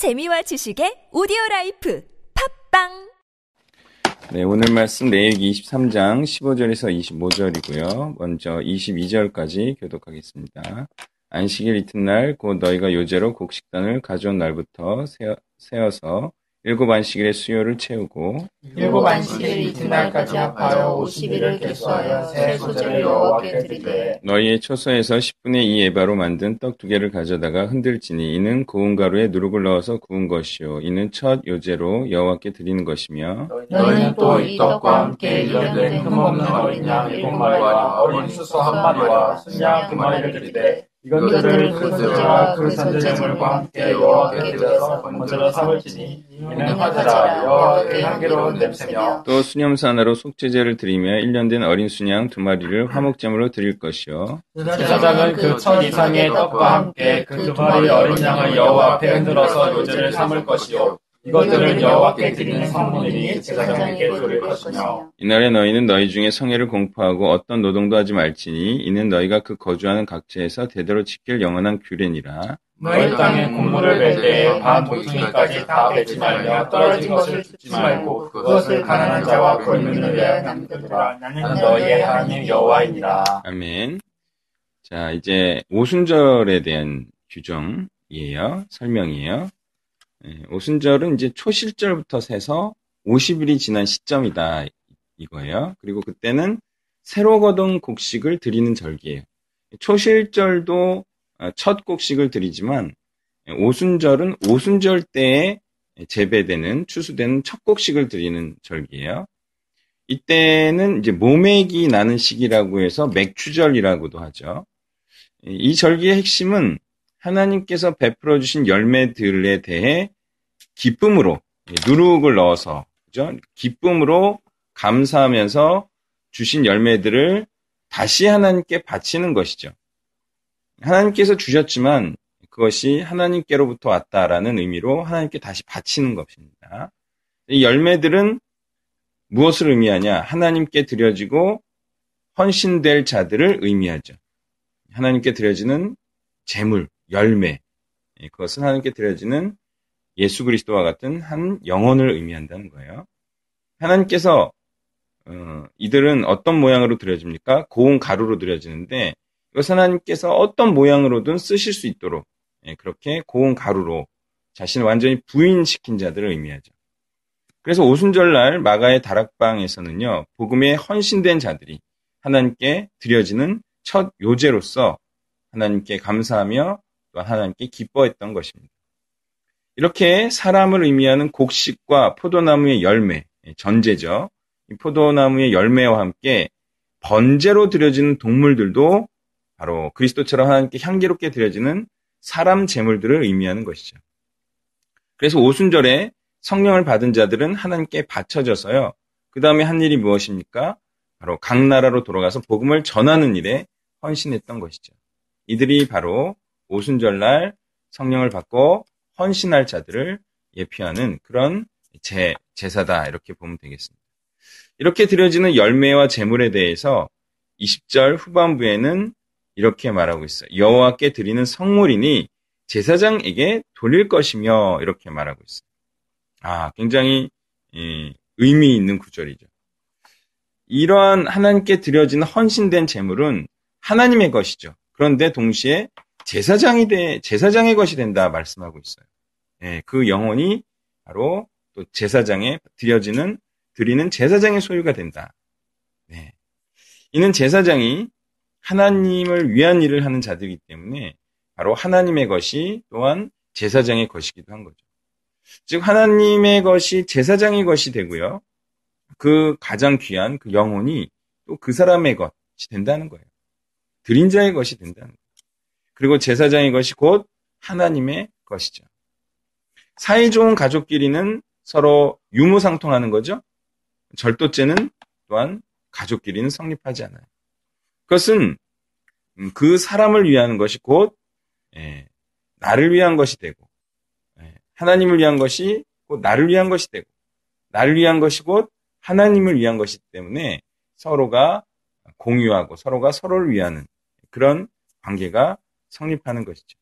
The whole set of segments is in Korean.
재미와 지식의 오디오 라이프 팟빵 네, 오늘 말씀 레위기 23장 15절에서 25절이고요. 먼저 22절까지 교독하겠습니다. 안식일 이튿날 곧 너희가 요제로 곡식단을 가져온 날부터 세어, 세어서 일곱 안식일의 수효를 채우고 일곱 안식일 이튿날까지 합하여 50일을 계수하여 새 소제를 여호와께 드리되 너희의 처소에서 10분의 2 에바로 만든 떡 두 개를 가져다가 흔들지니 이는 고운 가루에 누룩을 넣어서 구운 것이요. 이는 첫 요제로 여호와께 드리는 것이며 너희는 또 이 떡과 함께 일년된 흠없는 어린 양 일곱 마리와 어린 수소 한 마리와 숫양 두 마리를 드리되 이것들을 그 소재와 그 선제물과 함께 여호와께 드려서 번제로 삼을지니 이는 화제라 여호와께 향기로운 냄새며 또 수념사 하나로 속죄제를 드리며 1년 된 어린 순양 두 마리를 화목제물로 드릴 것이요. 제사장은 그 천 이상의 떡과 함께 그 두 마리 어린 양을 여호와 앞에 흔들어서 요제를 삼을 것이요 이것들은 여호와께 드리는 성물이니 제사장에게 드릴 것이며 이날에 너희는 너희 중에 성회를 공포하고 어떤 노동도 하지 말지니 이는 너희가 그 거주하는 각지에서 대대로 지킬 영원한 규례니라. 너희 땅에 곡물을 멜 때에 반 모퉁이까지 다 베지 말며 떨어진 것을 줍지 말고 그것을 가난한 자와 골민을 위하여 남겨두라. 나는 너희의 하나님 여호와이니라. 아멘. 자 이제 오순절에 대한 규정이에요. 설명이에요 예, 오순절은 이제 초실절부터 세서 50일이 지난 시점이다 이거예요 그리고 그때는 새로 거둔 곡식을 드리는 절기예요 초실절도 어, 첫 곡식을 드리지만 오순절은 오순절 때에 재배되는 추수되는 첫 곡식을 드리는 절기예요. 이때는 이제 모맥이 나는 시기라고 해서 맥추절이라고도 하죠. 이 절기의 핵심은 하나님께서 베풀어 주신 열매들에 대해 기쁨으로 누룩을 넣어서 그죠? 기쁨으로 감사하면서 주신 열매들을 다시 하나님께 바치는 것이죠. 하나님께서 주셨지만 그것이 하나님께로부터 왔다라는 의미로 하나님께 다시 바치는 것입니다. 이 열매들은 무엇을 의미하냐? 하나님께 드려지고 헌신될 자들을 의미하죠. 하나님께 드려지는 재물, 열매. 예, 그것은 하나님께 드려지는 예수 그리스도와 같은 한 영혼을 의미한다는 거예요. 하나님께서 어, 이들은 어떤 모양으로 드려집니까? 고운 가루로 드려지는데 이것은 하나님께서 어떤 모양으로든 쓰실 수 있도록 예, 그렇게 고운 가루로 자신을 완전히 부인시킨 자들을 의미하죠. 그래서 오순절날 마가의 다락방에서는요, 복음에 헌신된 자들이 하나님께 드려지는 첫 요제로서 하나님께 감사하며 또 하나님께 기뻐했던 것입니다. 이렇게 사람을 의미하는 곡식과 포도나무의 열매, 예, 전제죠. 이 포도나무의 열매와 함께 번제로 드려지는 동물들도 바로 그리스도처럼 하나님께 향기롭게 드려지는 사람 제물들을 의미하는 것이죠. 그래서 오순절에 성령을 받은 자들은 하나님께 바쳐져서요. 그 다음에 한 일이 무엇입니까? 바로 각 나라로 돌아가서 복음을 전하는 일에 헌신했던 것이죠. 이들이 바로 오순절날 성령을 받고 헌신할 자들을 예표하는 그런 제, 제사다 이렇게 보면 되겠습니다. 이렇게 드려지는 열매와 제물에 대해서 20절 후반부에는 이렇게 말하고 있어요. 여호와께 드리는 성물이니 제사장에게 돌릴 것이며 이렇게 말하고 있어요. 아, 굉장히 예, 의미 있는 구절이죠. 이러한 하나님께 드려진 헌신된 제물은 하나님의 것이죠. 그런데 동시에 제사장이 돼 제사장의 것이 된다 말씀하고 있어요. 예, 그 영혼이 바로 또 제사장에 드려지는 드리는 제사장의 소유가 된다. 네. 이는 제사장이 하나님을 위한 일을 하는 자들이기 때문에 바로 하나님의 것이 또한 제사장의 것이기도 한 거죠. 즉 하나님의 것이 제사장의 것이 되고요. 그 가장 귀한 그 영혼이 또 그 사람의 것이 된다는 거예요. 드린 자의 것이 된다는 거예요. 그리고 제사장의 것이 곧 하나님의 것이죠. 사이 좋은 가족끼리는 서로 유무상통하는 거죠. 절도죄는 또한 가족끼리는 성립하지 않아요. 그것은 음, 그 사람을 위한 것이 곧 예, 나를 위한 것이 되고 예, 하나님을 위한 것이 곧 나를 위한 것이 되고 나를 위한 것이 곧 하나님을 위한 것이기 때문에 서로가 공유하고 서로가 서로를 위하는 그런 관계가 성립하는 것이죠.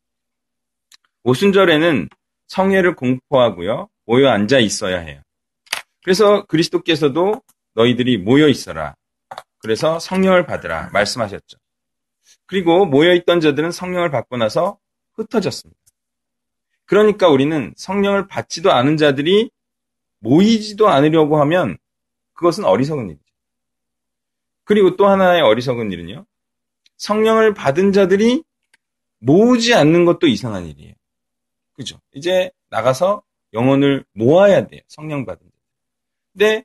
오순절에는 성회를 공포하고요. 모여 앉아 있어야 해요. 그래서 그리스도께서도 너희들이 모여 있어라. 그래서 성령을 받으라 말씀하셨죠. 그리고 모여 있던 자들은 성령을 받고 나서 흩어졌습니다. 그러니까 우리는 성령을 받지도 않은 자들이 모이지도 않으려고 하면 그것은 어리석은 일이죠. 그리고 또 하나의 어리석은 일은요. 성령을 받은 자들이 모으지 않는 것도 이상한 일이에요. 그죠? 이제 나가서 영혼을 모아야 돼요. 성령 받은 자들. 근데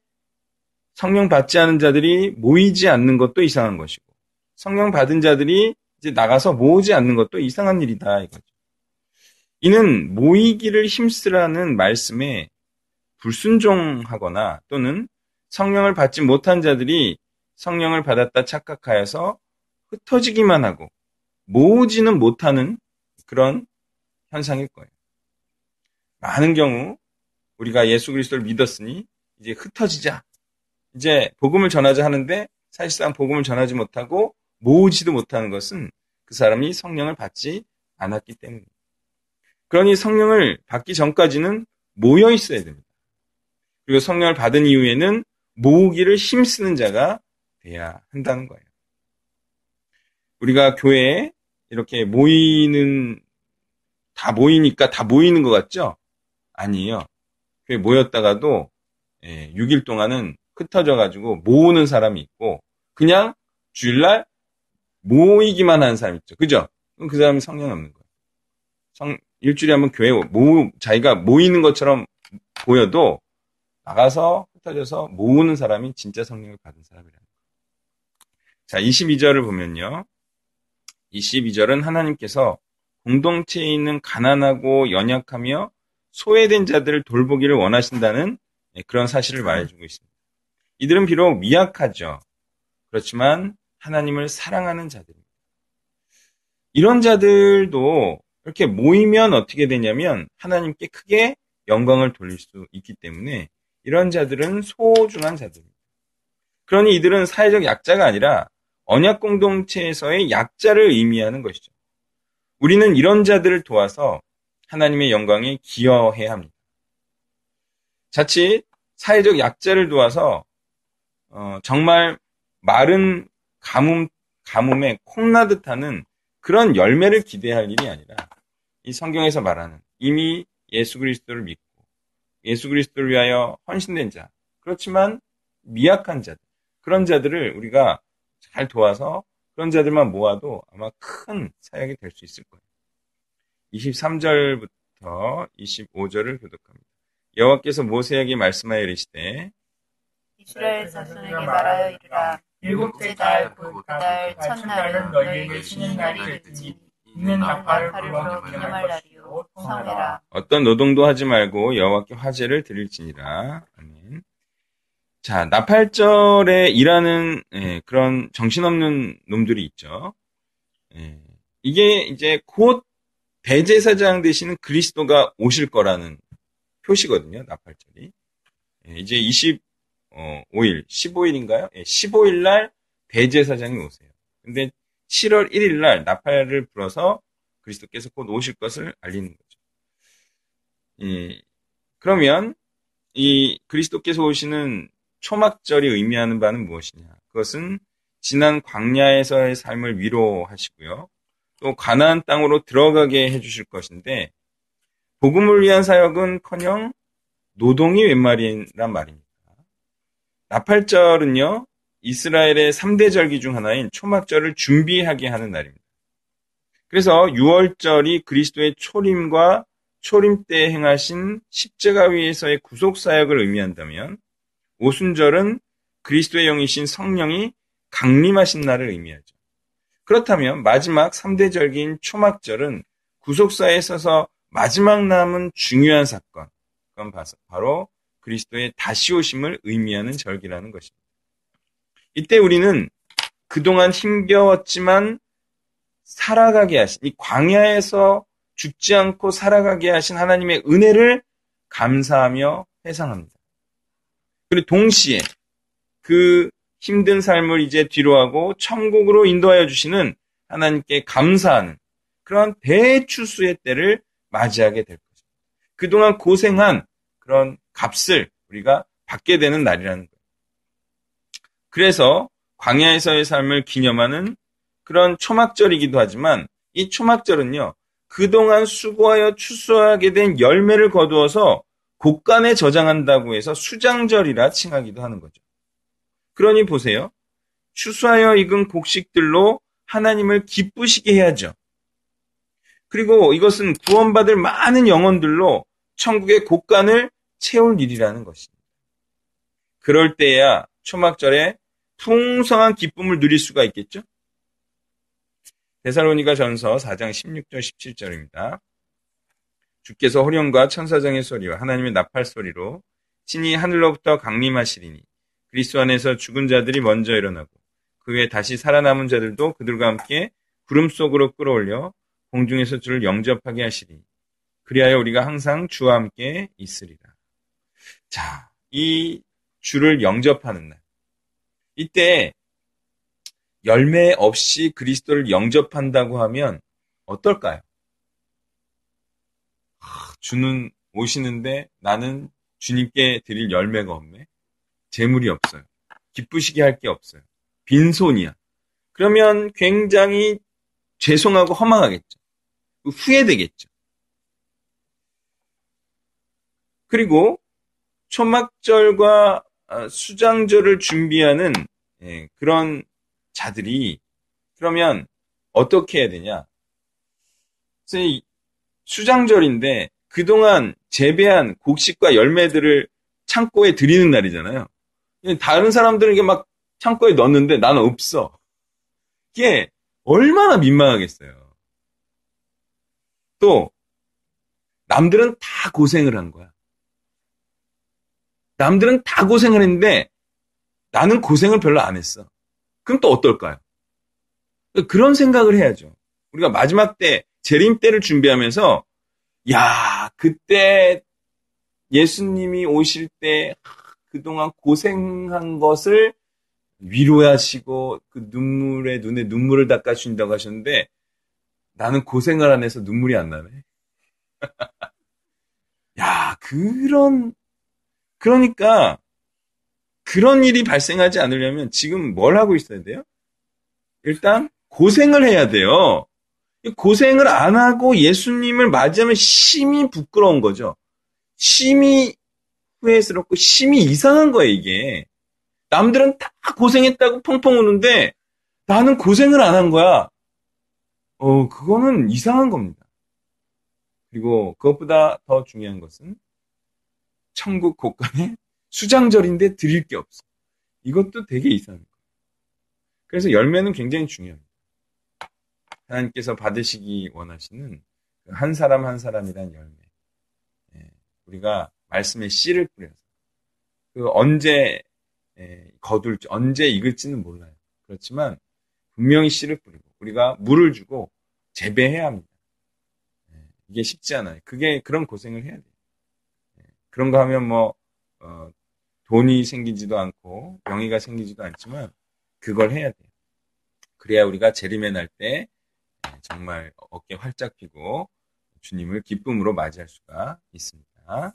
성령 받지 않은 자들이 모이지 않는 것도 이상한 것이고 성령 받은 자들이 이제 나가서 모으지 않는 것도 이상한 일이다 이거죠. 이는 모이기를 힘쓰라는 말씀에 불순종하거나 또는 성령을 받지 못한 자들이 성령을 받았다 착각하여서 흩어지기만 하고 모으지는 못하는 그런 현상일 거예요. 많은 경우 우리가 예수 그리스도를 믿었으니 이제 흩어지자. 이제 복음을 전하자 하는데 사실상 복음을 전하지 못하고 모으지도 못하는 것은 그 사람이 성령을 받지 않았기 때문입니다. 그러니 성령을 받기 전까지는 모여 있어야 됩니다. 그리고 성령을 받은 이후에는 모으기를 힘쓰는 자가 돼야 한다는 거예요. 우리가 교회에 이렇게 모이는 다 모이니까 다 모이는 것 같죠? 아니에요. 교회 모였다가도 6일 예, 동안은 흩어져 가지고 모으는 사람이 있고 그냥 주일날 모이기만 하는 사람 있죠. 그죠? 그 사람이 성령 없는 거예요. 성, 일주일에 한번 교회 모 자기가 모이는 것처럼 보여도 나가서 흩어져서 모으는 사람이 진짜 성령을 받은 사람이라는 거예요. 자, 22절을 보면요. 22절은 하나님께서 공동체에 있는 가난하고 연약하며 소외된 자들을 돌보기를 원하신다는 예, 그런 사실을 말해주고 있습니다. 이들은 비록 미약하죠. 그렇지만 하나님을 사랑하는 자들입니다. 이런 자들도 이렇게 모이면 어떻게 되냐면 하나님께 크게 영광을 돌릴 수 있기 때문에 이런 자들은 소중한 자들입니다. 그러니 이들은 사회적 약자가 아니라 언약 공동체에서의 약자를 의미하는 것이죠. 우리는 이런 자들을 도와서 하나님의 영광에 기여해야 합니다. 자칫 사회적 약자를 도와서 어, 정말 마른 가뭄 가뭄에 콩나듯 하는 그런 열매를 기대할 일이 아니라 이 성경에서 말하는 이미 예수 그리스도를 믿고 예수 그리스도를 위하여 헌신된 자 그렇지만 미약한 자들 그런 자들을 우리가 잘 도와서 그런 자들만 모아도 아마 큰 사역이 될 수 있을 거예요. 23절부터 25절을 교독합니다. 여호와께서 모세에게 말씀하여 이르시되 이스라엘 자손에게 말하여 이르라 일곱째 달 곧달 첫날은 너희에게 쉬는 날이 되지 있는 나팔을 불어 기념할 날이요 성해라 어떤 노동도 하지 말고 여호와께 화제를 드릴지니라. 자, 나팔절에 일하는 예, 그런 정신없는 놈들이 있죠. 예, 이게 이제 곧 대제사장 되시는 그리스도가 오실 거라는 표시거든요. 나팔절이. 예, 이제 25일, 15일인가요? 15일 날 대제사장이 오세요. 근데 7월 1일 날 나팔을 불어서 그리스도께서 곧 오실 것을 알리는 거죠. 예, 그러면 이 그리스도께서 오시는 초막절이 의미하는 바는 무엇이냐? 그것은 지난 광야에서의 삶을 위로하시고요. 또 가나안 땅으로 들어가게 해주실 것인데 복음을 위한 사역은커녕 노동이 웬 말이란 말입니까? 나팔절은요 이스라엘의 3대 절기 중 하나인 초막절을 준비하게 하는 날입니다. 그래서 6월절이 그리스도의 초림과 초림 때 행하신 십자가 위에서의 구속 사역을 의미한다면 오순절은 그리스도의 영이신 성령이 강림하신 날을 의미하죠. 그렇다면 마지막 3대 절기인 초막절은 구속사에 있어서 마지막 남은 중요한 사건, 그건 바로 그리스도의 다시 오심을 의미하는 절기라는 것입니다. 이때 우리는 그동안 힘겨웠지만 살아가게 하신, 이 광야에서 죽지 않고 살아가게 하신 하나님의 은혜를 감사하며 회상합니다. 그리고 동시에 그 힘든 삶을 이제 뒤로하고 천국으로 인도하여 주시는 하나님께 감사하는 그런 대추수의 때를 맞이하게 될 것입니다. 그동안 고생한 그런 값을 우리가 받게 되는 날이라는 거예요. 그래서 광야에서의 삶을 기념하는 그런 초막절이기도 하지만 이 초막절은요, 그동안 수고하여 추수하게 된 열매를 거두어서 곡간에 저장한다고 해서 수장절이라 칭하기도 하는 거죠. 그러니 보세요. 추수하여 익은 곡식들로 하나님을 기쁘시게 해야죠. 그리고 이것은 구원받을 많은 영혼들로 천국의 곡간을 채울 일이라는 것입니다. 그럴 때야 초막절에 풍성한 기쁨을 누릴 수가 있겠죠? 데살로니가 전서 4장 16절 17절입니다. 주께서 호령과 천사장의 소리와 하나님의 나팔 소리로 신이 하늘로부터 강림하시리니 그리스도 안에서 죽은 자들이 먼저 일어나고 그 후에 다시 살아남은 자들도 그들과 함께 구름 속으로 끌어올려 공중에서 주를 영접하게 하시리. 그리하여 우리가 항상 주와 함께 있으리라. 자, 이 주를 영접하는 날. 이때 열매 없이 그리스도를 영접한다고 하면 어떨까요? 주는 오시는데 나는 주님께 드릴 열매가 없네. 재물이 없어요. 기쁘시게 할 게 없어요. 빈손이야. 그러면 굉장히 죄송하고 허망하겠죠. 후회되겠죠. 그리고 초막절과 아, 수장절을 준비하는 예, 그런 자들이 그러면 어떻게 해야 되냐? 수장절인데 그동안 재배한 곡식과 열매들을 창고에 드리는 날이잖아요. 다른 사람들은 이게 막 창고에 넣었는데 나는 없어. 이게 얼마나 민망하겠어요. 또 남들은 다 고생을 한 거야. 남들은 다 고생을 했는데 나는 고생을 별로 안 했어. 그럼 또 어떨까요? 그런 생각을 해야죠. 우리가 마지막 때 재림 때를 준비하면서 야 그때 예수님이 오실 때 그동안 고생한 것을 위로하시고 그 눈물에 눈에 눈물을 닦아 주신다고 하셨는데 나는 고생을 안 해서 눈물이 안 나네. 야 그런 그러니까 그런 일이 발생하지 않으려면 지금 뭘 하고 있어야 돼요? 일단 고생을 해야 돼요. 고생을 안 하고 예수님을 맞이하면 심히 부끄러운 거죠. 심히 후회스럽고 심히 이상한 거예요, 이게. 남들은 다 고생했다고 펑펑 우는데 나는 고생을 안 한 거야. 어, 그거는 이상한 겁니다. 그리고 그것보다 더 중요한 것은 천국 곳간에 수장절인데 드릴 게 없어. 이것도 되게 이상한 거예요. 그래서 열매는 굉장히 중요합니다. 하나님께서 받으시기 원하시는 그한 사람 한 사람이란 열매. 예, 우리가 말씀의 씨를 뿌려서 그 언제 예, 거둘지 언제 익을지는 몰라요. 그렇지만 분명히 씨를 뿌리고 우리가 물을 주고 재배해야 합니다. 예, 이게 쉽지 않아요. 그게 그런 고생을 해야 돼요. 그런 거 하면 뭐 어, 돈이 생기지도 않고 명의가 생기지도 않지만 그걸 해야 돼요. 그래야 우리가 재림의 날 때 정말 어깨 활짝 피고 주님을 기쁨으로 맞이할 수가 있습니다.